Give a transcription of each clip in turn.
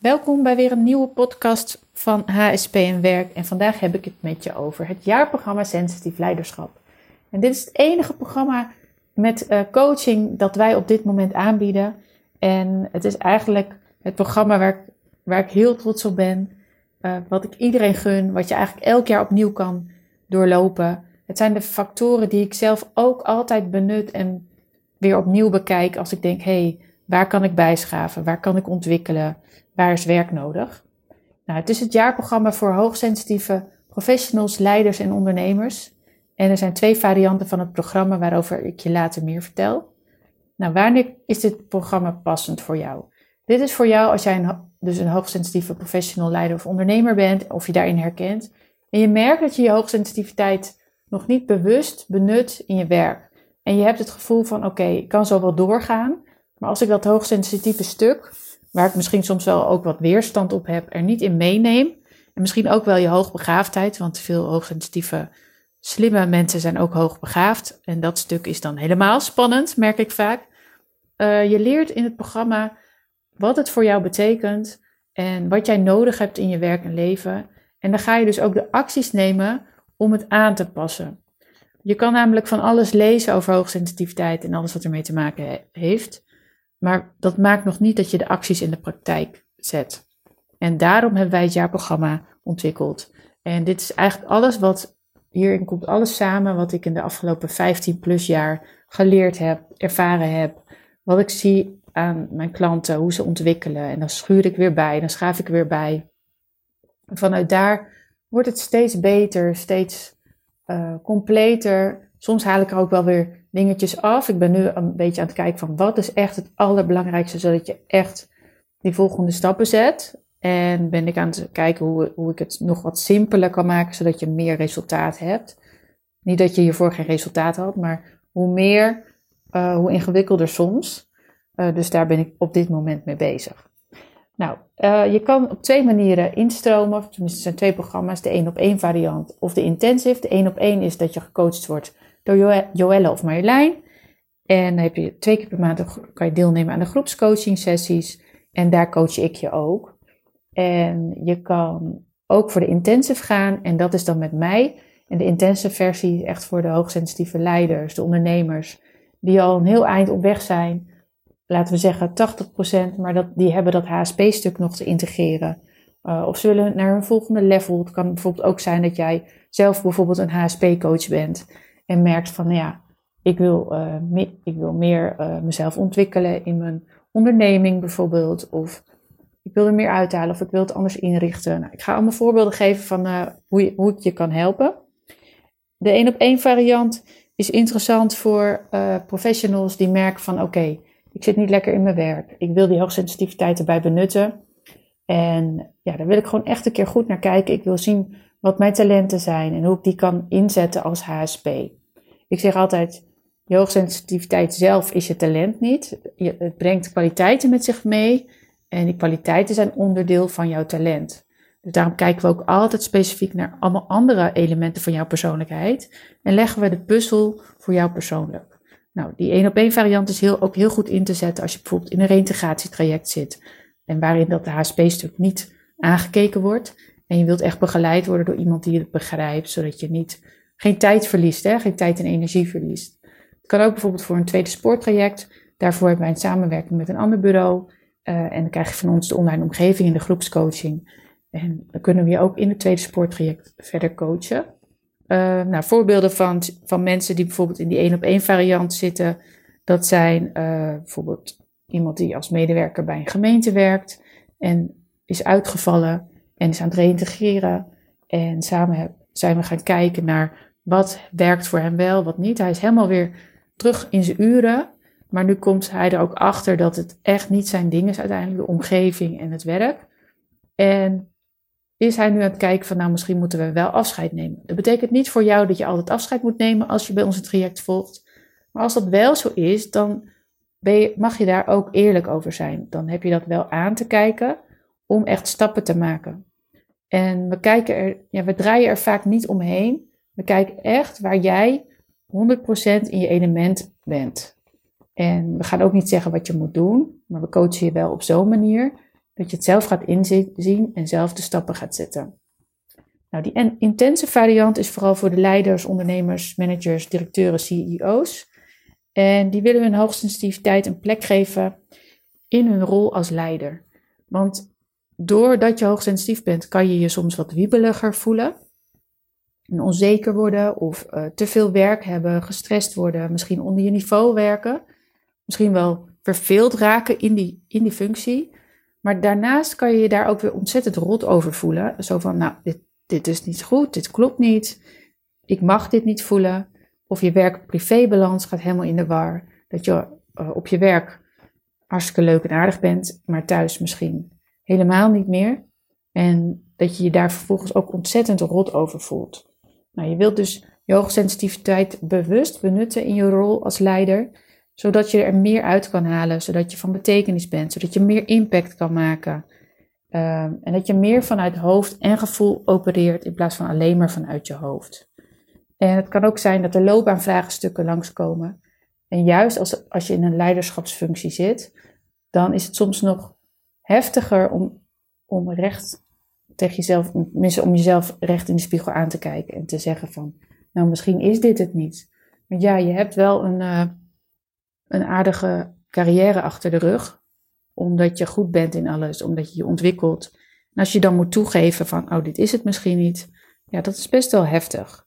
Welkom bij weer een nieuwe podcast van HSP en Werk. En vandaag heb ik het met je over het jaarprogramma Sensitief Leiderschap. En dit is het enige programma met uh, coaching dat wij op dit moment aanbieden. En het is eigenlijk het programma waar ik, waar ik heel trots op ben. Uh, wat ik iedereen gun, wat je eigenlijk elk jaar opnieuw kan doorlopen. Het zijn de factoren die ik zelf ook altijd benut en weer opnieuw bekijk als ik denk: hé, hey, waar kan ik bijschaven? Waar kan ik ontwikkelen? Waar is werk nodig? Nou, het is het jaarprogramma voor hoogsensitieve professionals, leiders en ondernemers. En er zijn twee varianten van het programma waarover ik je later meer vertel. Nou, wanneer is dit programma passend voor jou? Dit is voor jou als jij een, dus een hoogsensitieve professional, leider of ondernemer bent, of je daarin herkent. En je merkt dat je je hoogsensitiviteit nog niet bewust benut in je werk. En je hebt het gevoel van, oké, ik kan zo wel doorgaan. Maar als ik dat hoogsensitieve stuk, waar ik misschien soms wel ook wat weerstand op heb, er niet in meeneem. En misschien ook wel je hoogbegaafdheid, want veel hoogsensitieve, slimme mensen zijn ook hoogbegaafd. En dat stuk is dan helemaal spannend, merk ik vaak. Uh, je leert in het programma wat het voor jou betekent en wat jij nodig hebt in je werk en leven. En dan ga je dus ook de acties nemen om het aan te passen. Je kan namelijk van alles lezen over hoogsensitiviteit en alles wat ermee te maken heeft. Maar dat maakt nog niet dat je de acties in de praktijk zet. En daarom hebben wij het jaarprogramma ontwikkeld. En dit is eigenlijk alles wat hierin komt, alles samen wat ik in de afgelopen 15 plus jaar geleerd heb, ervaren heb. Wat ik zie aan mijn klanten, hoe ze ontwikkelen. En dan schuur ik weer bij, dan schaaf ik weer bij. Vanuit daar wordt het steeds beter, steeds uh, completer. Soms haal ik er ook wel weer dingetjes af. Ik ben nu een beetje aan het kijken van wat is echt het allerbelangrijkste, zodat je echt die volgende stappen zet. En ben ik aan het kijken hoe, hoe ik het nog wat simpeler kan maken, zodat je meer resultaat hebt. Niet dat je hiervoor geen resultaat had, maar hoe meer, uh, hoe ingewikkelder soms. Uh, dus daar ben ik op dit moment mee bezig. Nou, uh, je kan op twee manieren instromen. Tenminste, er zijn twee programma's. De één op één variant of de intensive. De één op één is dat je gecoacht wordt door Joelle of Marjolein. En dan heb je twee keer per maand kan je deelnemen aan de groepscoaching sessies. En daar coach ik je ook. En je kan ook voor de intensive gaan. En dat is dan met mij. En de intensive versie echt voor de hoogsensitieve leiders, de ondernemers. Die al een heel eind op weg zijn. Laten we zeggen 80%, maar dat, die hebben dat HSP-stuk nog te integreren. Uh, of zullen naar een volgende level. Het kan bijvoorbeeld ook zijn dat jij zelf bijvoorbeeld een HSP-coach bent. En merkt van, nou ja, ik wil, uh, me, ik wil meer uh, mezelf ontwikkelen in mijn onderneming bijvoorbeeld. Of ik wil er meer uithalen of ik wil het anders inrichten. Nou, ik ga allemaal voorbeelden geven van uh, hoe, je, hoe ik je kan helpen. De één op één variant is interessant voor professionals die merken van, oké, ik zit niet lekker in mijn werk. Ik wil die hoogsensitiviteit erbij benutten. En ja, daar wil ik gewoon echt een keer goed naar kijken. Ik wil zien wat mijn talenten zijn en hoe ik die kan inzetten als HSP. Ik zeg altijd, je hoogsensitiviteit zelf is je talent niet. Je, het brengt kwaliteiten met zich mee en die kwaliteiten zijn onderdeel van jouw talent. Dus daarom kijken we ook altijd specifiek naar allemaal andere elementen van jouw persoonlijkheid en leggen we de puzzel voor jou persoonlijk. Nou, die één op één variant is heel, ook heel goed in te zetten als je bijvoorbeeld in een reintegratietraject zit en waarin dat HSP-stuk niet aangekeken wordt. En je wilt echt begeleid worden door iemand die het begrijpt, zodat je niet geen tijd verliest, hè? geen tijd en energie verliest. Het kan ook bijvoorbeeld voor een tweede sporttraject. Daarvoor hebben wij een samenwerking met een ander bureau. Uh, en dan krijg je van ons de online omgeving in de groepscoaching. En dan kunnen we je ook in het tweede sporttraject verder coachen. Uh, nou, voorbeelden van, van mensen die bijvoorbeeld in die één op één variant zitten. Dat zijn uh, bijvoorbeeld iemand die als medewerker bij een gemeente werkt en is uitgevallen en is aan het reïntegreren. En samen zijn we gaan kijken naar wat werkt voor hem wel, wat niet. Hij is helemaal weer terug in zijn uren. Maar nu komt hij er ook achter dat het echt niet zijn ding is uiteindelijk, de omgeving en het werk. En is hij nu aan het kijken van, nou misschien moeten we wel afscheid nemen. Dat betekent niet voor jou dat je altijd afscheid moet nemen als je bij ons een traject volgt. Maar als dat wel zo is, dan je, mag je daar ook eerlijk over zijn. Dan heb je dat wel aan te kijken om echt stappen te maken. En we kijken er, ja, we draaien er vaak niet omheen. We kijken echt waar jij 100% in je element bent. En we gaan ook niet zeggen wat je moet doen, maar we coachen je wel op zo'n manier Dat je het zelf gaat inzien en zelf de stappen gaat zetten. Nou, die intense variant is vooral voor de leiders, ondernemers, managers, directeuren, CEO's. En die willen hun hoogsensitiviteit een plek geven in hun rol als leider. Want doordat je hoogsensitief bent, kan je je soms wat wiebeliger voelen. Onzeker worden of uh, te veel werk hebben, gestrest worden, misschien onder je niveau werken. Misschien wel verveeld raken in die, in die functie. Maar daarnaast kan je je daar ook weer ontzettend rot over voelen. Zo van, nou, dit, dit is niet goed, dit klopt niet. Ik mag dit niet voelen. Of je werk-privébalans gaat helemaal in de war. Dat je uh, op je werk hartstikke leuk en aardig bent, maar thuis misschien helemaal niet meer. En dat je je daar vervolgens ook ontzettend rot over voelt. Nou, je wilt dus je hoogsensitiviteit bewust benutten in je rol als leider, zodat je er meer uit kan halen, zodat je van betekenis bent, zodat je meer impact kan maken. Um, en dat je meer vanuit hoofd en gevoel opereert in plaats van alleen maar vanuit je hoofd. En het kan ook zijn dat er loopbaanvraagstukken langskomen. En juist als, als je in een leiderschapsfunctie zit, dan is het soms nog heftiger om, om recht tegen jezelf, om jezelf recht in de spiegel aan te kijken en te zeggen van, nou misschien is dit het niet. Maar ja, je hebt wel een, uh, een aardige carrière achter de rug, omdat je goed bent in alles, omdat je je ontwikkelt. En als je dan moet toegeven van, oh dit is het misschien niet, ja dat is best wel heftig.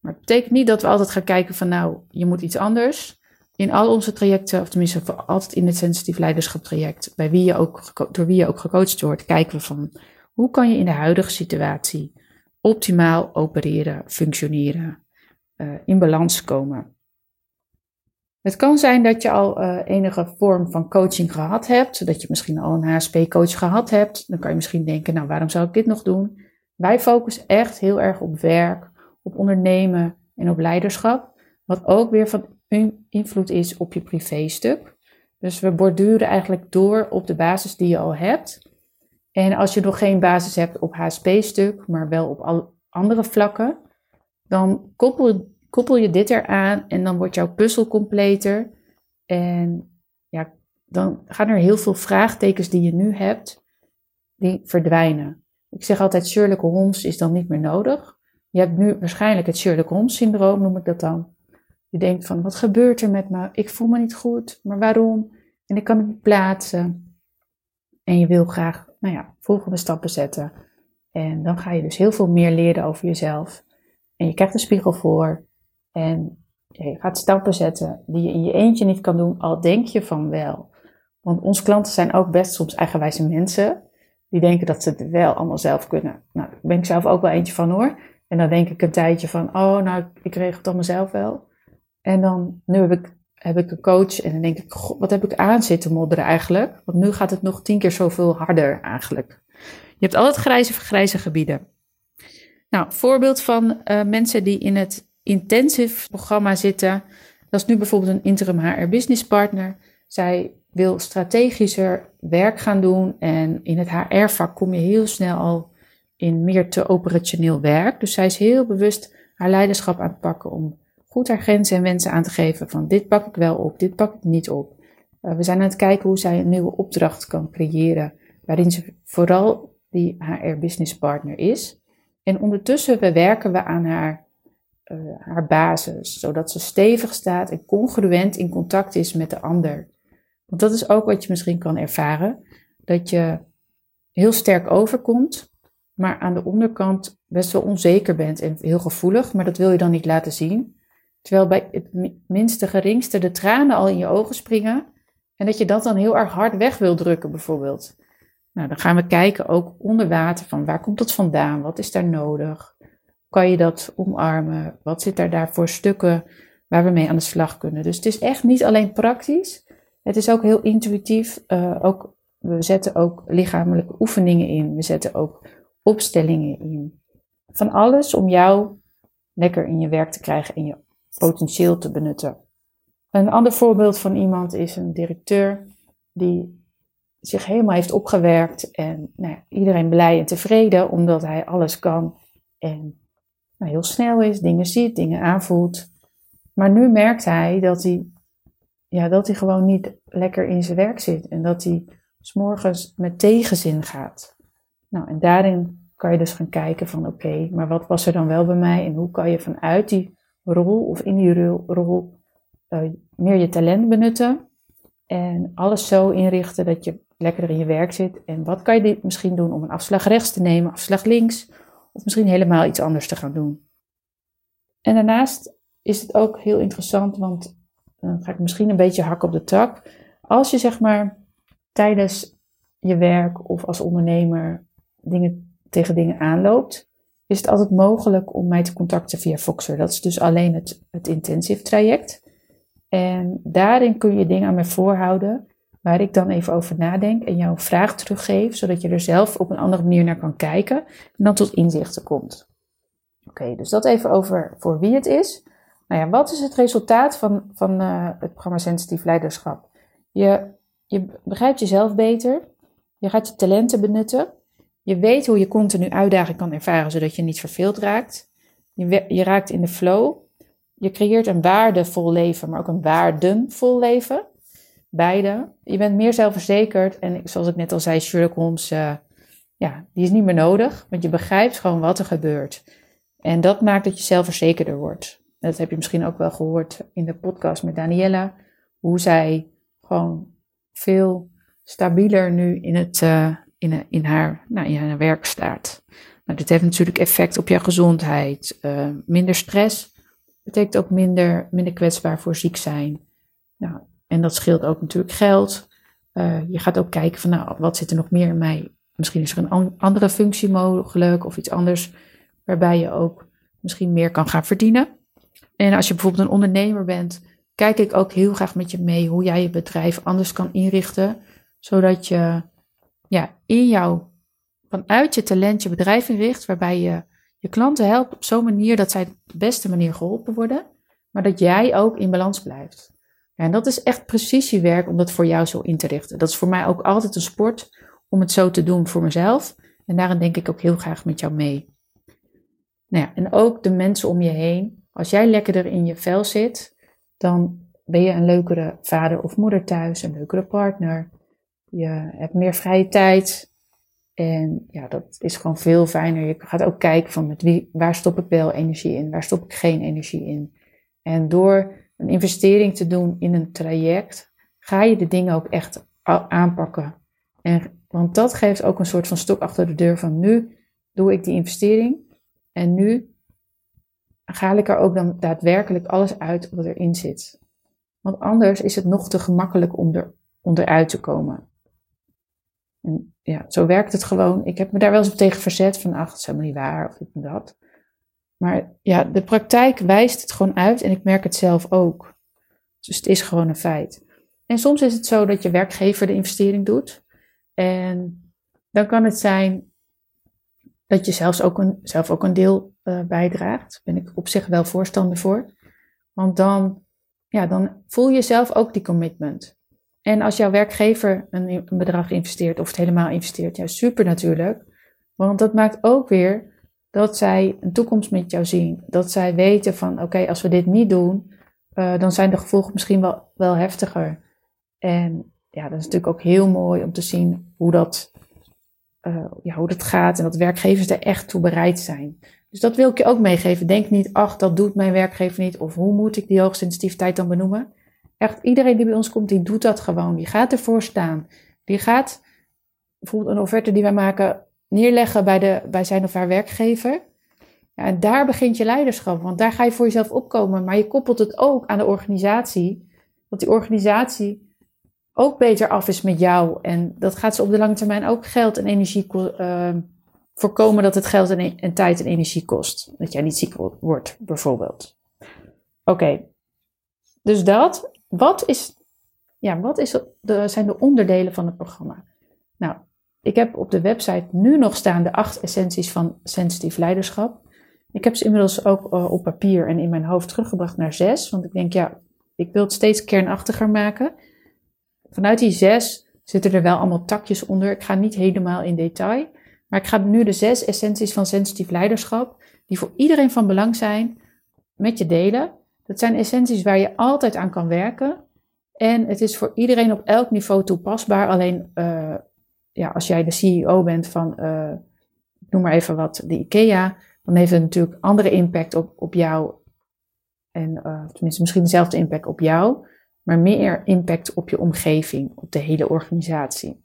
Maar het betekent niet dat we altijd gaan kijken van, nou je moet iets anders in al onze trajecten, of tenminste altijd in het sensitief leiderschap traject, bij wie je ook, door wie je ook gecoacht wordt, kijken we van hoe kan je in de huidige situatie optimaal opereren, functioneren, uh, in balans komen. Het kan zijn dat je al uh, enige vorm van coaching gehad hebt, dat je misschien al een HSP-coach gehad hebt. Dan kan je misschien denken, nou waarom zou ik dit nog doen? Wij focussen echt heel erg op werk, op ondernemen en op leiderschap. Wat ook weer van invloed is op je privéstuk. Dus we borduren eigenlijk door op de basis die je al hebt. En als je nog geen basis hebt op HSP-stuk, maar wel op al andere vlakken, dan koppel, koppel je dit eraan en dan wordt jouw puzzel completer. En ja, dan gaan er heel veel vraagtekens die je nu hebt, die verdwijnen. Ik zeg altijd, Sherlock Holmes is dan niet meer nodig. Je hebt nu waarschijnlijk het Sherlock Holmes syndroom, noem ik dat dan. Je denkt van, wat gebeurt er met me? Ik voel me niet goed, maar waarom? En ik kan het niet plaatsen. En je wil graag, nou ja, volgende stappen zetten. En dan ga je dus heel veel meer leren over jezelf. En je krijgt een spiegel voor. En je gaat stappen zetten die je in je eentje niet kan doen, al denk je van wel. Want onze klanten zijn ook best soms eigenwijze mensen. Die denken dat ze het wel allemaal zelf kunnen. Nou, daar ben ik zelf ook wel eentje van hoor. En dan denk ik een tijdje van, oh nou, ik regel het allemaal zelf wel. En dan, nu heb ik, heb ik een coach en dan denk ik, wat heb ik aan zitten modderen eigenlijk? Want nu gaat het nog tien keer zoveel harder eigenlijk. Je hebt altijd grijze, grijze gebieden. Nou, voorbeeld van uh, mensen die in het intensive programma zitten. Dat is nu bijvoorbeeld een interim HR business partner. Zij wil strategischer werk gaan doen en in het HR-vak kom je heel snel al in meer te operationeel werk. Dus zij is heel bewust haar leiderschap aan het pakken om goed haar grenzen en wensen aan te geven van dit pak ik wel op, dit pak ik niet op. Uh, we zijn aan het kijken hoe zij een nieuwe opdracht kan creëren, waarin ze vooral die HR business partner is. En ondertussen werken we aan haar, uh, haar basis, zodat ze stevig staat en congruent in contact is met de ander. Want dat is ook wat je misschien kan ervaren, dat je heel sterk overkomt, maar aan de onderkant best wel onzeker bent en heel gevoelig, maar dat wil je dan niet laten zien. Terwijl bij het minste geringste de tranen al in je ogen springen. En dat je dat dan heel erg hard weg wil drukken, bijvoorbeeld. Nou, dan gaan we kijken ook onder water van waar komt dat vandaan? Wat is daar nodig? Kan je dat omarmen? Wat zit daar, daar voor stukken waar we mee aan de slag kunnen? Dus het is echt niet alleen praktisch. Het is ook heel intuïtief. Uh, ook, we zetten ook lichamelijke oefeningen in. We zetten ook opstellingen in. Van alles om jou lekker in je werk te krijgen en je potentieel te benutten. Een ander voorbeeld van iemand is een directeur die zich helemaal heeft opgewerkt en nou iedereen blij en tevreden omdat hij alles kan en nou, heel snel is, dingen ziet, dingen aanvoelt. Maar nu merkt hij dat hij, ja, dat hij gewoon niet lekker in zijn werk zit en dat hij s'morgens met tegenzin gaat. Nou, en daarin kan je dus gaan kijken van oké, maar wat was er dan wel bij mij en hoe kan je vanuit die rol of in die rol, uh, meer je talent benutten en alles zo inrichten dat je lekkerder in je werk zit. En wat kan je misschien doen om een afslag rechts te nemen, afslag links of misschien helemaal iets anders te gaan doen. En daarnaast is het ook heel interessant, want dan ga ik misschien een beetje hakken op de tak. Als je zeg maar tijdens je werk of als ondernemer dingen, tegen dingen aanloopt, is het altijd mogelijk om mij te contacten via Voxer. Dat is dus alleen het, het intensive traject. En daarin kun je dingen aan me voorhouden waar ik dan even over nadenk en jou een vraag teruggeef, zodat je er zelf op een andere manier naar kan kijken en dan tot inzichten komt. Oké, dus dat even over voor wie het is. Nou ja, wat is het resultaat van, van uh, het programma Sensitief Leiderschap? Je, je begrijpt jezelf beter, je gaat je talenten benutten, je weet hoe je continu uitdaging kan ervaren, zodat je niet verveeld raakt. Je, je raakt in de flow. Je creëert een waardevol leven, maar ook een waardenvol leven. Beide. Je bent meer zelfverzekerd. En zoals ik net al zei, Sherlock Holmes, uh, ja, die is niet meer nodig. Want je begrijpt gewoon wat er gebeurt. En dat maakt dat je zelfverzekerder wordt. Dat heb je misschien ook wel gehoord in de podcast met Daniela. Hoe zij gewoon veel stabieler nu in, het, uh, in, in, haar, nou, in haar werk staat. Nou, dit heeft natuurlijk effect op je gezondheid. Uh, minder stress betekent ook minder, minder kwetsbaar voor ziek zijn. Nou, en dat scheelt ook natuurlijk geld. Uh, je gaat ook kijken van, nou, wat zit er nog meer in mij? Misschien is er een andere functie mogelijk of iets anders waarbij je ook misschien meer kan gaan verdienen. En als je bijvoorbeeld een ondernemer bent, kijk ik ook heel graag met je mee hoe jij je bedrijf anders kan inrichten, zodat je ja, in jou vanuit je talent je bedrijf inricht, waarbij je je klanten helpt op zo'n manier dat zij de beste manier geholpen worden, maar dat jij ook in balans blijft. Ja, en dat is echt precisiewerk om dat voor jou zo in te richten. Dat is voor mij ook altijd een sport om het zo te doen voor mezelf. En daarin denk ik ook heel graag met jou mee. Nou ja, en ook de mensen om je heen. Als jij lekkerder in je vel zit, dan ben je een leukere vader of moeder thuis, een leukere partner. Je hebt meer vrije tijd. En ja, dat is gewoon veel fijner. Je gaat ook kijken van met wie, waar stop ik wel energie in, waar stop ik geen energie in. En door een investering te doen in een traject, ga je de dingen ook echt aanpakken. En, want dat geeft ook een soort van stok achter de deur van nu doe ik die investering en nu haal ik er ook dan daadwerkelijk alles uit wat erin zit. Want anders is het nog te gemakkelijk om, er, om eruit te komen. En ja, zo werkt het gewoon. Ik heb me daar wel eens tegen verzet van, ach, dat is helemaal niet waar, of dit en dat. Maar ja, de praktijk wijst het gewoon uit en ik merk het zelf ook. Dus het is gewoon een feit. En soms is het zo dat je werkgever de investering doet. En dan kan het zijn dat je zelfs ook een, zelf ook een deel uh, bijdraagt. Daar ben ik op zich wel voorstander voor. Want dan, ja, dan voel je zelf ook die commitment. En als jouw werkgever een, een bedrag investeert of het helemaal investeert, ja, super natuurlijk. Want dat maakt ook weer dat zij een toekomst met jou zien. Dat zij weten van oké, als we dit niet doen, uh, dan zijn de gevolgen misschien wel, wel heftiger. En ja, dat is natuurlijk ook heel mooi om te zien hoe dat, uh, ja, hoe dat gaat en dat werkgevers er echt toe bereid zijn. Dus dat wil ik je ook meegeven. Denk niet, ach, dat doet mijn werkgever niet. Of hoe moet ik die hoogsensitiviteit dan benoemen? Echt, iedereen die bij ons komt, die doet dat gewoon. Die gaat ervoor staan. Die gaat bijvoorbeeld een offerte die wij maken neerleggen bij, de, bij zijn of haar werkgever. Ja, en daar begint je leiderschap, want daar ga je voor jezelf opkomen. Maar je koppelt het ook aan de organisatie, dat die organisatie ook beter af is met jou. En dat gaat ze op de lange termijn ook geld en energie uh, voorkomen dat het geld e-, en, tijd en energie kost. Dat jij niet ziek wordt, bijvoorbeeld. Oké, dus dat. Wat, is, ja, wat is de, zijn de onderdelen van het programma? Nou, ik heb op de website nu nog staan de acht essenties van sensitief leiderschap. Ik heb ze inmiddels ook uh, op papier en in mijn hoofd teruggebracht naar zes. Want ik denk, ja, ik wil het steeds kernachtiger maken. Vanuit die zes zitten er wel allemaal takjes onder. Ik ga niet helemaal in detail. Maar ik ga nu de zes essenties van sensitief leiderschap, die voor iedereen van belang zijn, met je delen. Dat zijn essenties waar je altijd aan kan werken. En het is voor iedereen op elk niveau toepasbaar. Alleen uh, ja, als jij de CEO bent van, uh, noem maar even wat, de IKEA, dan heeft het natuurlijk andere impact op, op jou. En uh, tenminste, misschien dezelfde impact op jou, maar meer impact op je omgeving, op de hele organisatie.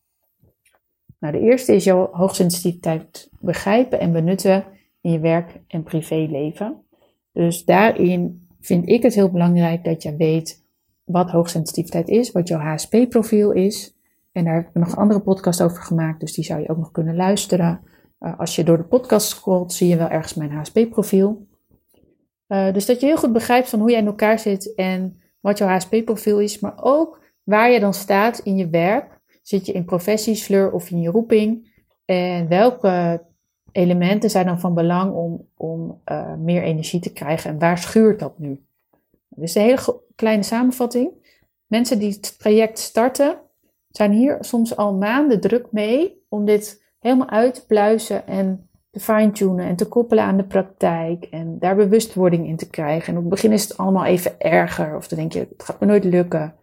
Nou, de eerste is jouw hoogsensitiviteit begrijpen en benutten in je werk- en privéleven. Dus daarin vind ik het heel belangrijk dat je weet wat hoogsensitiviteit is, wat jouw HSP-profiel is. En daar heb ik nog een andere podcast over gemaakt, dus die zou je ook nog kunnen luisteren. Uh, als je door de podcast scrolt, zie je wel ergens mijn HSP-profiel. Uh, dus dat je heel goed begrijpt van hoe jij in elkaar zit en wat jouw HSP-profiel is, maar ook waar je dan staat in je werk. Zit je in professiesleur of in je roeping? En welke elementen zijn dan van belang om, om uh, meer energie te krijgen en waar schuurt dat nu? Dus een hele kleine samenvatting. Mensen die het traject starten, zijn hier soms al maanden druk mee om dit helemaal uit te pluizen en te fine-tunen en te koppelen aan de praktijk en daar bewustwording in te krijgen. En op het begin is het allemaal even erger of dan denk je, het gaat me nooit lukken. Maar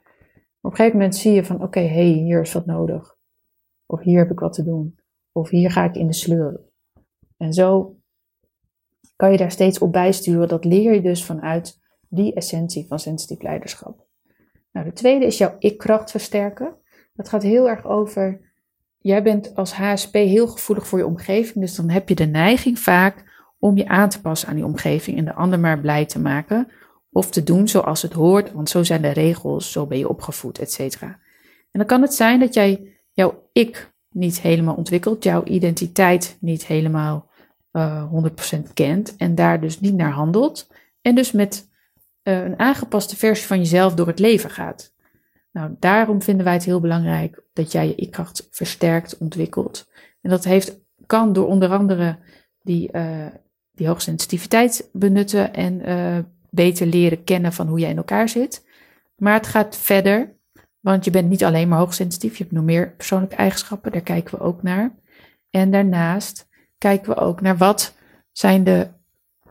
op een gegeven moment zie je van, oké, okay, hey, hier is wat nodig. Of hier heb ik wat te doen. Of hier ga ik in de sleur. En zo kan je daar steeds op bijsturen. Dat leer je dus vanuit die essentie van sensitief leiderschap. Nou, de tweede is jouw ik-kracht versterken. Dat gaat heel erg over, jij bent als HSP heel gevoelig voor je omgeving, dus dan heb je de neiging vaak om je aan te passen aan die omgeving en de ander maar blij te maken of te doen zoals het hoort, want zo zijn de regels, zo ben je opgevoed, et cetera. En dan kan het zijn dat jij jouw ik niet helemaal ontwikkelt, jouw identiteit niet helemaal uh, eh, 100% kent en daar dus niet naar handelt. En dus met uh, een aangepaste versie van jezelf door het leven gaat. Nou, daarom vinden wij het heel belangrijk dat jij je ik-kracht versterkt, ontwikkelt. En dat heeft, kan door onder andere die, uh, die hoogsensitiviteit benutten en beter leren kennen van hoe jij in elkaar zit. Maar het gaat verder, want je bent niet alleen maar hoogsensitief, je hebt nog meer persoonlijke eigenschappen, daar kijken we ook naar. En daarnaast kijken we ook naar wat zijn de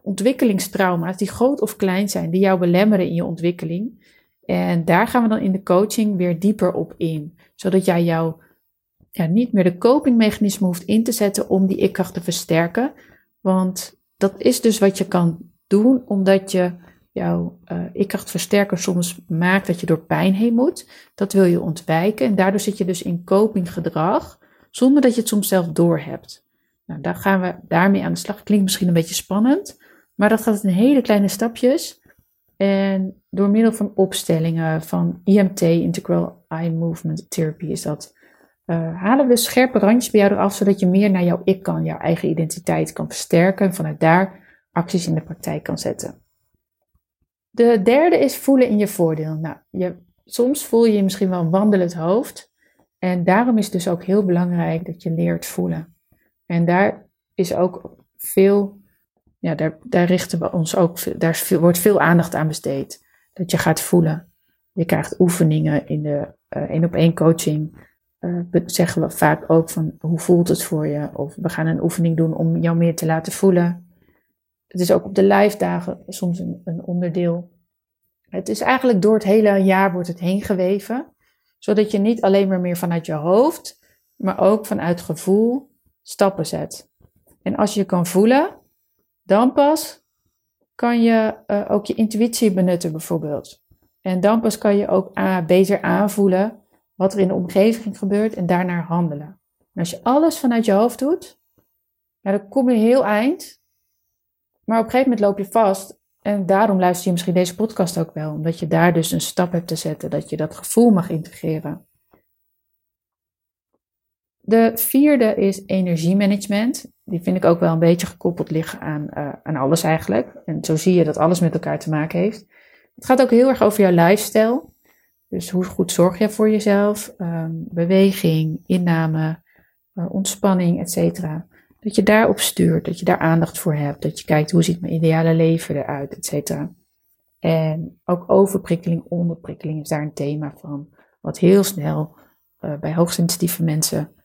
ontwikkelingstrauma's die groot of klein zijn, die jou belemmeren in je ontwikkeling. En daar gaan we dan in de coaching weer dieper op in, zodat jij jou ja, niet meer de copingmechanismen hoeft in te zetten om die ikkracht te versterken. Want dat is dus wat je kan doen, omdat je jouw uh, ikkrachtversterker soms maakt dat je door pijn heen moet. Dat wil je ontwijken en daardoor zit je dus in copinggedrag, zonder dat je het soms zelf doorhebt. Nou, daar gaan we daarmee aan de slag. Klinkt misschien een beetje spannend, maar dat gaat in hele kleine stapjes. En door middel van opstellingen van IMT, Integral Eye Movement Therapy, is dat. Uh, halen we scherpe randjes bij jou eraf, zodat je meer naar jouw ik kan, jouw eigen identiteit kan versterken en vanuit daar acties in de praktijk kan zetten. De derde is voelen in je voordeel. Nou, je, soms voel je je misschien wel wandelend hoofd. En daarom is het dus ook heel belangrijk dat je leert voelen. En daar is ook veel ja, daar, daar richten we ons ook, daar wordt veel aandacht aan besteed. Dat je gaat voelen. Je krijgt oefeningen in de uh, één op één coaching. Uh, zeggen we vaak ook van hoe voelt het voor je? Of we gaan een oefening doen om jou meer te laten voelen. Het is ook op de live dagen soms een, een onderdeel. Het is eigenlijk door het hele jaar wordt het heen geweven. Zodat je niet alleen maar meer vanuit je hoofd, maar ook vanuit gevoel stappen zet. En als je kan voelen, dan pas kan je uh, ook je intuïtie benutten bijvoorbeeld. En dan pas kan je ook uh, beter aanvoelen wat er in de omgeving gebeurt en daarnaar handelen. En als je alles vanuit je hoofd doet, dan kom je heel eind. Maar op een gegeven moment loop je vast. En daarom luister je misschien deze podcast ook wel. Omdat je daar dus een stap hebt te zetten. Dat je dat gevoel mag integreren. De vierde is energiemanagement. Die vind ik ook wel een beetje gekoppeld liggen aan, uh, aan alles eigenlijk. En zo zie je dat alles met elkaar te maken heeft. Het gaat ook heel erg over jouw lifestyle. Dus hoe goed zorg je voor jezelf? Um, beweging, inname, uh, ontspanning, etc. Dat je daarop stuurt, dat je daar aandacht voor hebt. Dat je kijkt hoe ziet mijn ideale leven eruit, et cetera. En ook overprikkeling, onderprikkeling is daar een thema van. Wat heel snel uh, bij hoogsensitieve mensen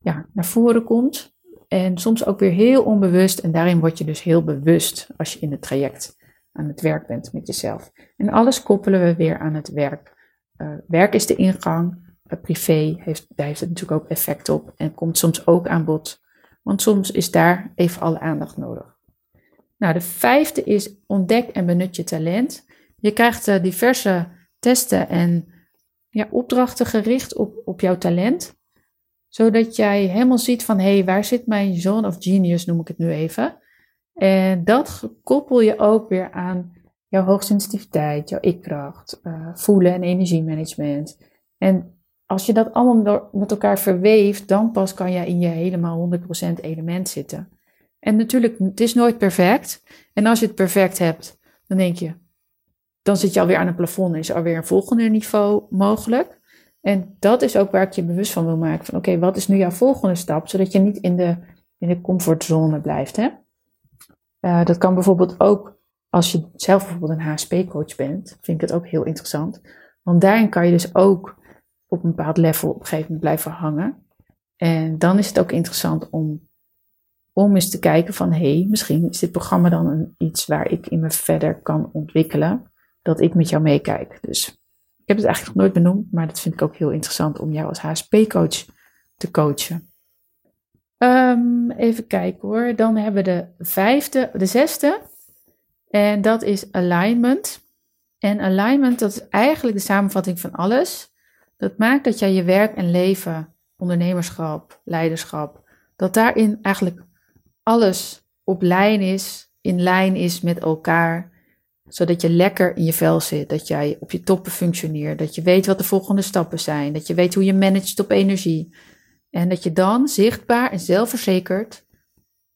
ja, naar voren komt. En soms ook weer heel onbewust. En daarin word je dus heel bewust als je in het traject aan het werk bent met jezelf. En alles koppelen we weer aan het werk. werk is de ingang, privé heeft, daar heeft het natuurlijk ook effect op en komt soms ook aan bod. Want soms is daar even alle aandacht nodig. Nou, de vijfde is ontdek en benut je talent. Je krijgt diverse testen en ja, opdrachten gericht op, op jouw talent. Zodat jij helemaal ziet van, hé, hey, waar zit mijn zone of genius, noem ik het nu even. En dat koppel je ook weer aan jouw hoogsensitiviteit, jouw ikkracht, uh, voelen en energiemanagement. En als je dat allemaal met elkaar verweeft, dan pas kan je in je helemaal 100% element zitten. En natuurlijk, het is nooit perfect. En als je het perfect hebt, dan denk je, dan zit je alweer aan een plafond en is alweer een volgende niveau mogelijk. En dat is ook waar ik je bewust van wil maken. Van oké, wat is nu jouw volgende stap? Zodat je niet in de, in de comfortzone blijft. Hè? Uh, dat kan bijvoorbeeld ook als je zelf bijvoorbeeld een HSP-coach bent. Vind ik het ook heel interessant. Want daarin kan je dus ook op een bepaald level op een gegeven moment blijven hangen. En dan is het ook interessant om, om eens te kijken van... hé, hey, misschien is dit programma dan iets waar ik in me verder kan ontwikkelen dat ik met jou meekijk. Dus heb het eigenlijk nog nooit benoemd, maar dat vind ik ook heel interessant om jou als HSP-coach te coachen. Um, even kijken hoor. Dan hebben we de vijfde, de zesde. En dat is alignment. En alignment, dat is eigenlijk de samenvatting van alles. Dat maakt dat jij je werk en leven, ondernemerschap, leiderschap, dat daarin eigenlijk alles op lijn is, in lijn is met elkaar zodat je lekker in je vel zit, dat jij op je toppen functioneert, dat je weet wat de volgende stappen zijn, dat je weet hoe je managt op energie. En dat je dan zichtbaar en zelfverzekerd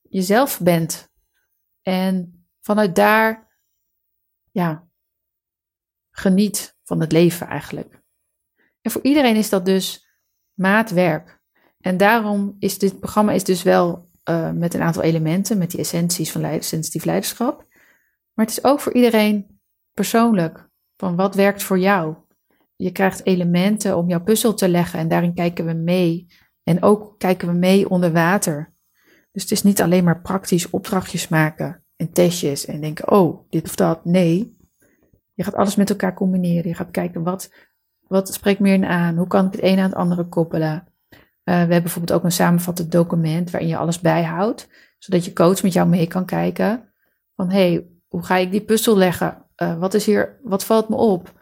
jezelf bent. En vanuit daar, ja, geniet van het leven eigenlijk. En voor iedereen is dat dus maatwerk. En daarom is dit programma is dus wel uh, met een aantal elementen, met die essenties van sensitief leiderschap. Maar het is ook voor iedereen persoonlijk. Van wat werkt voor jou? Je krijgt elementen om jouw puzzel te leggen en daarin kijken we mee. En ook kijken we mee onder water. Dus het is niet alleen maar praktisch opdrachtjes maken en testjes en denken, oh, dit of dat. Nee, je gaat alles met elkaar combineren. Je gaat kijken, wat, wat spreekt meer aan? Hoe kan ik het een aan het andere koppelen? Uh, we hebben bijvoorbeeld ook een samenvattend document waarin je alles bijhoudt, zodat je coach met jou mee kan kijken van, hey, hoe ga ik die puzzel leggen? Uh, wat is hier, wat valt me op?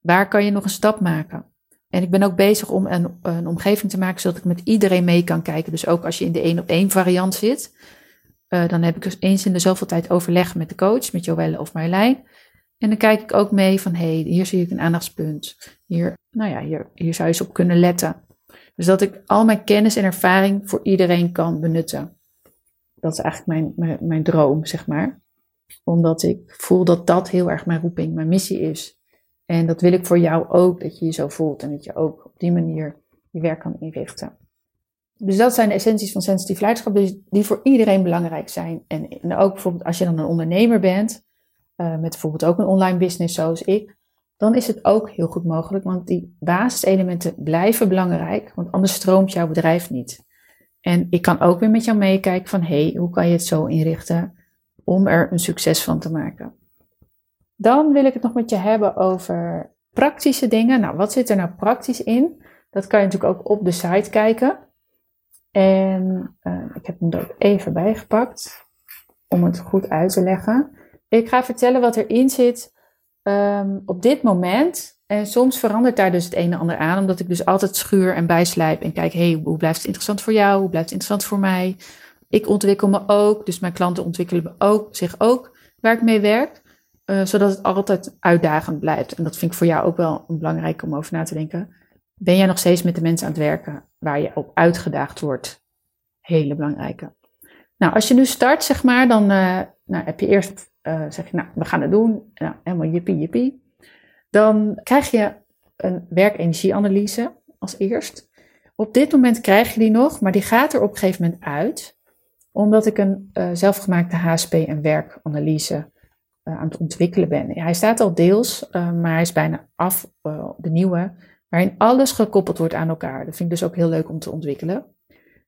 Waar kan je nog een stap maken? En ik ben ook bezig om een, een omgeving te maken zodat ik met iedereen mee kan kijken. Dus ook als je in de één op één variant zit, uh, dan heb ik dus eens in de zoveel tijd overleg met de coach, met Joelle of Marjolein. En dan kijk ik ook mee van, hé, hey, hier zie ik een aandachtspunt. Hier, nou ja, hier, hier zou je eens op kunnen letten. Dus dat ik al mijn kennis en ervaring voor iedereen kan benutten. Dat is eigenlijk mijn, mijn droom, zeg maar omdat ik voel dat dat heel erg mijn roeping, mijn missie is. En dat wil ik voor jou ook, dat je je zo voelt en dat je ook op die manier je werk kan inrichten. Dus dat zijn de essenties van sensitief leiderschap, dus die voor iedereen belangrijk zijn. En, en ook bijvoorbeeld als je dan een ondernemer bent, uh, met bijvoorbeeld ook een online business zoals ik, dan is het ook heel goed mogelijk, want die basiselementen blijven belangrijk, want anders stroomt jouw bedrijf niet. En ik kan ook weer met jou meekijken van, hé, hey, hoe kan je het zo inrichten om er een succes van te maken. Dan wil ik het nog met je hebben over praktische dingen. Nou, wat zit er nou praktisch in? Dat kan je natuurlijk ook op de site kijken. En uh, ik heb hem er ook even bijgepakt om het goed uit te leggen. Ik ga vertellen wat erin zit um, op dit moment. En soms verandert daar dus het een en ander aan, omdat ik dus altijd schuur en bijslijp en kijk, hey, hoe blijft het interessant voor jou? Hoe blijft het interessant voor mij? Ik ontwikkel me ook, dus mijn klanten ontwikkelen ook, zich ook waar ik mee werk. Uh, zodat het altijd uitdagend blijft. En dat vind ik voor jou ook wel belangrijk om over na te denken. Ben jij nog steeds met de mensen aan het werken waar je op uitgedaagd wordt? Hele belangrijke. Nou, als je nu start, zeg maar, dan uh, nou, heb je eerst, uh, zeg je, nou, we gaan het doen. Nou, helemaal jippie, jippie. Dan krijg je een werkenergieanalyse als eerst. Op dit moment krijg je die nog, maar die gaat er op een gegeven moment uit omdat ik een uh, zelfgemaakte HSP en werkanalyse uh, aan het ontwikkelen ben. Hij staat al deels, uh, maar hij is bijna af, de nieuwe, waarin alles gekoppeld wordt aan elkaar. Dat vind ik dus ook heel leuk om te ontwikkelen.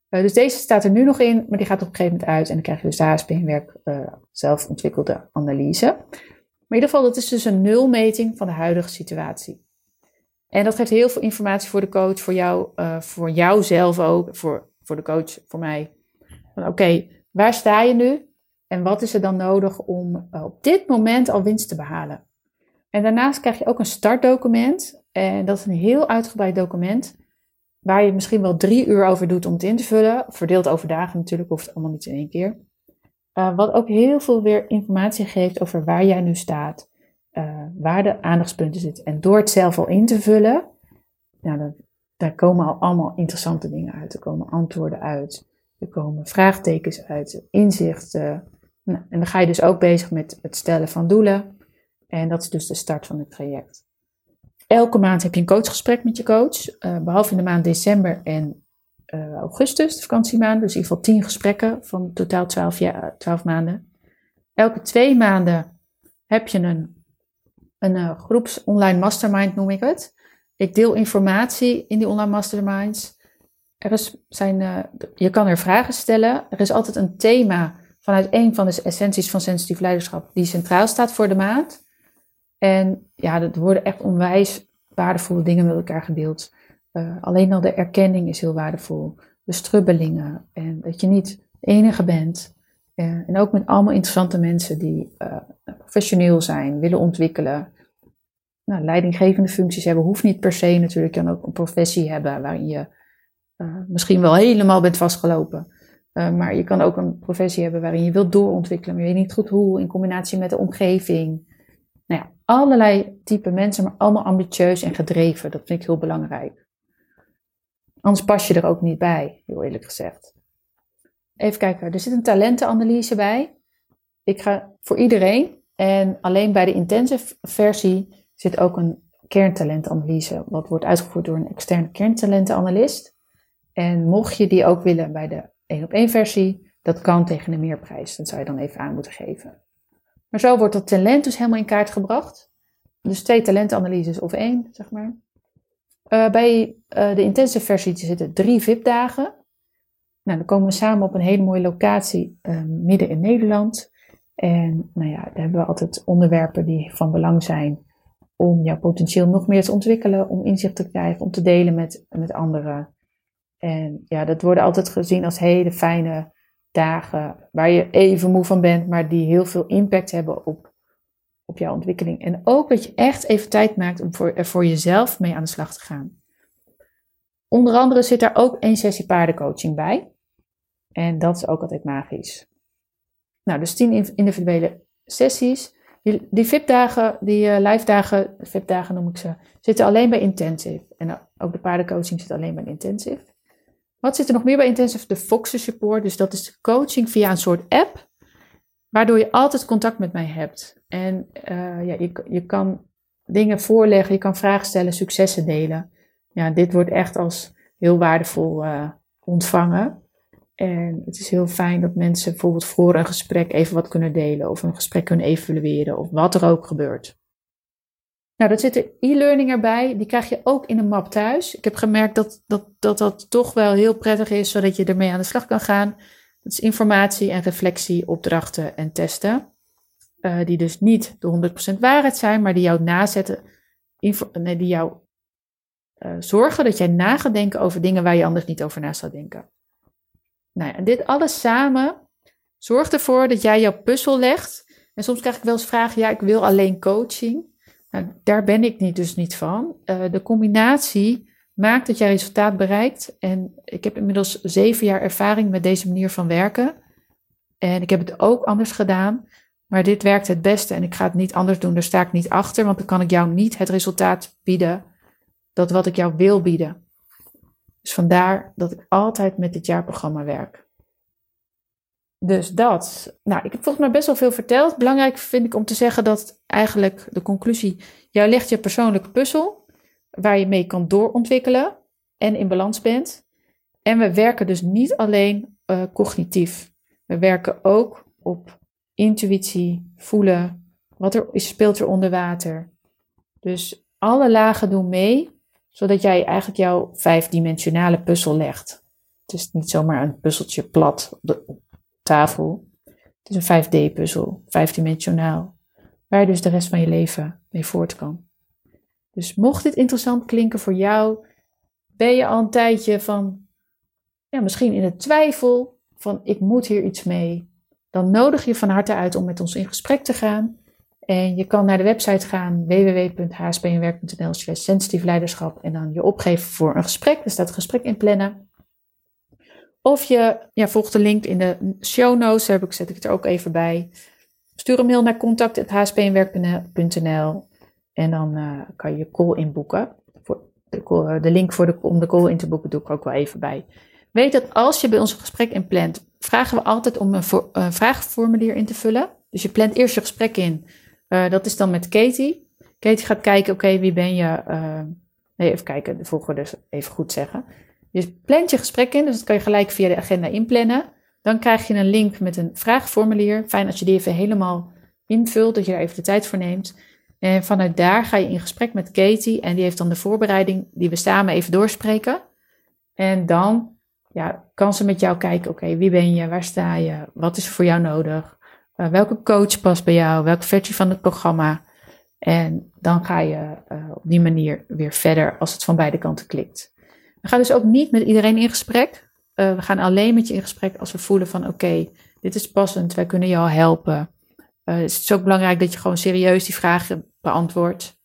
dus deze staat er nu nog in, maar die gaat op een gegeven moment uit en dan krijg je dus de HSP en werk zelf ontwikkelde analyse. Maar in ieder geval, dat is dus een nulmeting van de huidige situatie. En dat geeft heel veel informatie voor de coach, voor jou, uh, voor jouzelf ook, voor, voor de coach, voor mij. Oké, waar sta je nu? En wat is er dan nodig om uh, op dit moment al winst te behalen? En daarnaast krijg je ook een startdocument. En dat is een heel uitgebreid document. Waar je misschien wel drie uur over doet om het in te vullen. Verdeeld over dagen natuurlijk, hoeft het allemaal niet in één keer. Uh, wat ook heel veel weer informatie geeft over waar jij nu staat. Uh, waar de aandachtspunten zitten. En door het zelf al in te vullen, nou, daar komen al allemaal interessante dingen uit. Er komen antwoorden uit. Er komen vraagtekens uit, inzichten. Nou, en dan ga je dus ook bezig met het stellen van doelen. En dat is dus de start van het traject. Elke maand heb je een coachgesprek met je coach, uh, behalve in de maand december en uh, augustus, de vakantiemaanden. Dus in ieder geval 10 gesprekken van totaal 12, jaar, 12 maanden. Elke twee maanden heb je een, een uh, groeps online mastermind, noem ik het. Ik deel informatie in die online masterminds. Er is, zijn, je kan er vragen stellen. Er is altijd een thema vanuit een van de essenties van sensitief leiderschap die centraal staat voor de maand. En ja, er worden echt onwijs waardevolle dingen met elkaar gedeeld. Uh, alleen al de erkenning is heel waardevol. De strubbelingen. En dat je niet de enige bent. Uh, en ook met allemaal interessante mensen die professioneel zijn, willen ontwikkelen. Nou, leidinggevende functies hebben hoeft niet per se natuurlijk. Je kan ook een professie hebben waarin je misschien wel helemaal bent vastgelopen. maar je kan ook een professie hebben waarin je wilt doorontwikkelen, maar je weet niet goed hoe, in combinatie met de omgeving. Nou ja, allerlei type mensen, maar allemaal ambitieus en gedreven. Dat vind ik heel belangrijk. Anders pas je er ook niet bij, heel eerlijk gezegd. Even kijken, er zit een talentenanalyse bij. Ik ga voor iedereen. En alleen bij de intensive versie zit ook een kerntalentanalyse, wat wordt uitgevoerd door een externe kerntalentenanalist. En mocht je die ook willen bij de 1 op 1 versie, dat kan tegen een meerprijs. Dat zou je dan even aan moeten geven. Maar zo wordt dat talent dus helemaal in kaart gebracht. Dus twee talentanalyses of één, zeg maar. Uh, bij uh, de intensive versie zitten drie VIP-dagen. Nou, dan komen we samen op een hele mooie locatie uh, midden in Nederland. En nou ja, daar hebben we altijd onderwerpen die van belang zijn om jouw potentieel nog meer te ontwikkelen, om inzicht te krijgen, om te delen met, met anderen. En ja, dat worden altijd gezien als hele fijne dagen waar je even moe van bent, maar die heel veel impact hebben op, op jouw ontwikkeling. En ook dat je echt even tijd maakt om voor, er voor jezelf mee aan de slag te gaan. Onder andere zit daar ook één sessie paardencoaching bij. En dat is ook altijd magisch. Nou, dus tien individuele sessies. Die, VIP-dagen, die uh, live-dagen, VIP-dagen noem ik ze, zitten alleen bij Intensive. En ook de paardencoaching zit alleen bij Intensive. Wat zit er nog meer bij Intensive? De Foxer Support. Dus dat is de coaching via een soort app, waardoor je altijd contact met mij hebt. En uh, ja, je, je kan dingen voorleggen, je kan vragen stellen, successen delen. Ja, dit wordt echt als heel waardevol uh, ontvangen. En het is heel fijn dat mensen bijvoorbeeld voor een gesprek even wat kunnen delen, of een gesprek kunnen evalueren, of wat er ook gebeurt. Nou, dat zit er e-learning erbij. Die krijg je ook in een map thuis. Ik heb gemerkt dat dat, dat dat toch wel heel prettig is, zodat je ermee aan de slag kan gaan. Dat is informatie en reflectie, opdrachten en testen. Uh, die dus niet de 100% waarheid zijn, maar die jou nazetten, nee, die jou uh, zorgen dat jij na gaat denken over dingen waar je anders niet over na zou denken. Nou ja, en dit alles samen zorgt ervoor dat jij jouw puzzel legt. En soms krijg ik wel eens vragen, ja, ik wil alleen coaching. Nou, daar ben ik niet, dus niet van. Uh, de combinatie maakt dat jij resultaat bereikt. En ik heb inmiddels zeven jaar ervaring met deze manier van werken. En ik heb het ook anders gedaan. Maar dit werkt het beste en ik ga het niet anders doen. Daar sta ik niet achter, want dan kan ik jou niet het resultaat bieden dat wat ik jou wil bieden. Dus vandaar dat ik altijd met dit jaarprogramma werk. Dus dat. Nou, ik heb volgens mij best wel veel verteld. Belangrijk vind ik om te zeggen dat eigenlijk de conclusie: jij legt je persoonlijke puzzel waar je mee kan doorontwikkelen en in balans bent. En we werken dus niet alleen uh, cognitief. We werken ook op intuïtie, voelen, wat er speelt er onder water. Dus alle lagen doen mee, zodat jij eigenlijk jouw vijfdimensionale puzzel legt. Het is niet zomaar een puzzeltje plat op de, tafel. Het is een 5D-puzzel, vijfdimensionaal, waar je dus de rest van je leven mee voort kan. Dus mocht dit interessant klinken voor jou, ben je al een tijdje van, ja, misschien in de twijfel van ik moet hier iets mee, dan nodig je van harte uit om met ons in gesprek te gaan. En je kan naar de website gaan www.hspnwerk.nl slash sensitief leiderschap en dan je opgeven voor een gesprek. Er staat gesprek in plannen. Of je ja, volgt de link in de show notes, heb ik, zet ik het er ook even bij. Stuur een mail naar contact.hspnwerk.nl en dan uh, kan je je call inboeken. Voor de, link voor de, om de call in te boeken doe ik ook wel even bij. Weet dat als je bij ons een gesprek inplant, vragen we altijd om een, vraagformulier in te vullen. Dus je plant eerst je gesprek in. Uh, dat is dan met Katie. Katie gaat kijken, oké, wie ben je? Uh, nee, even kijken, de volgorde even goed zeggen. Je plant je gesprek in, dus dat kan je gelijk via de agenda inplannen. Dan krijg je een link met een vraagformulier. Fijn als je die even helemaal invult, dat je daar even de tijd voor neemt. En vanuit daar ga je in gesprek met Katie en die heeft dan de voorbereiding die we samen even doorspreken. En dan ja, kan ze met jou kijken, oké, wie ben je, waar sta je, wat is er voor jou nodig, uh, welke coach past bij jou, welke versie van het programma. En dan ga je uh, op die manier weer verder als het van beide kanten klikt. We gaan dus ook niet met iedereen in gesprek. Uh, we gaan alleen met je in gesprek als we voelen van oké, dit is passend, wij kunnen jou helpen. het is ook belangrijk dat je gewoon serieus die vragen beantwoordt.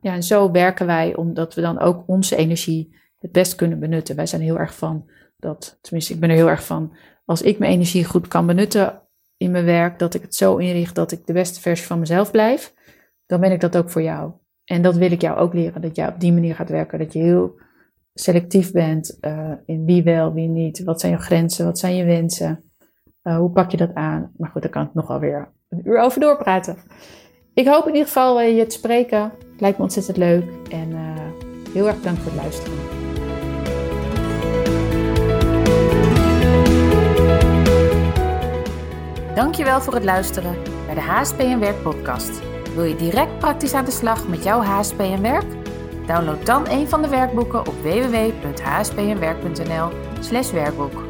Ja, en zo werken wij omdat we dan ook onze energie het best kunnen benutten. Wij zijn heel erg van dat, tenminste, ik ben er heel erg van, als ik mijn energie goed kan benutten in mijn werk, dat ik het zo inricht dat ik de beste versie van mezelf blijf, dan ben ik dat ook voor jou. En dat wil ik jou ook leren, dat jij op die manier gaat werken, dat je heel selectief bent uh, in wie wel, wie niet, wat zijn je grenzen, wat zijn je wensen, uh, hoe pak je dat aan. Maar goed, daar kan ik nog alweer een uur over doorpraten. Ik hoop in ieder geval uh, je te spreken. Lijkt me ontzettend leuk en heel erg bedankt voor het luisteren. Dankjewel voor het luisteren naar de HSP en Werk podcast. Wil je direct praktisch aan de slag met jouw HSP en Werk? Download dan een van de werkboeken op www.hspnwerk.nl/werkboek.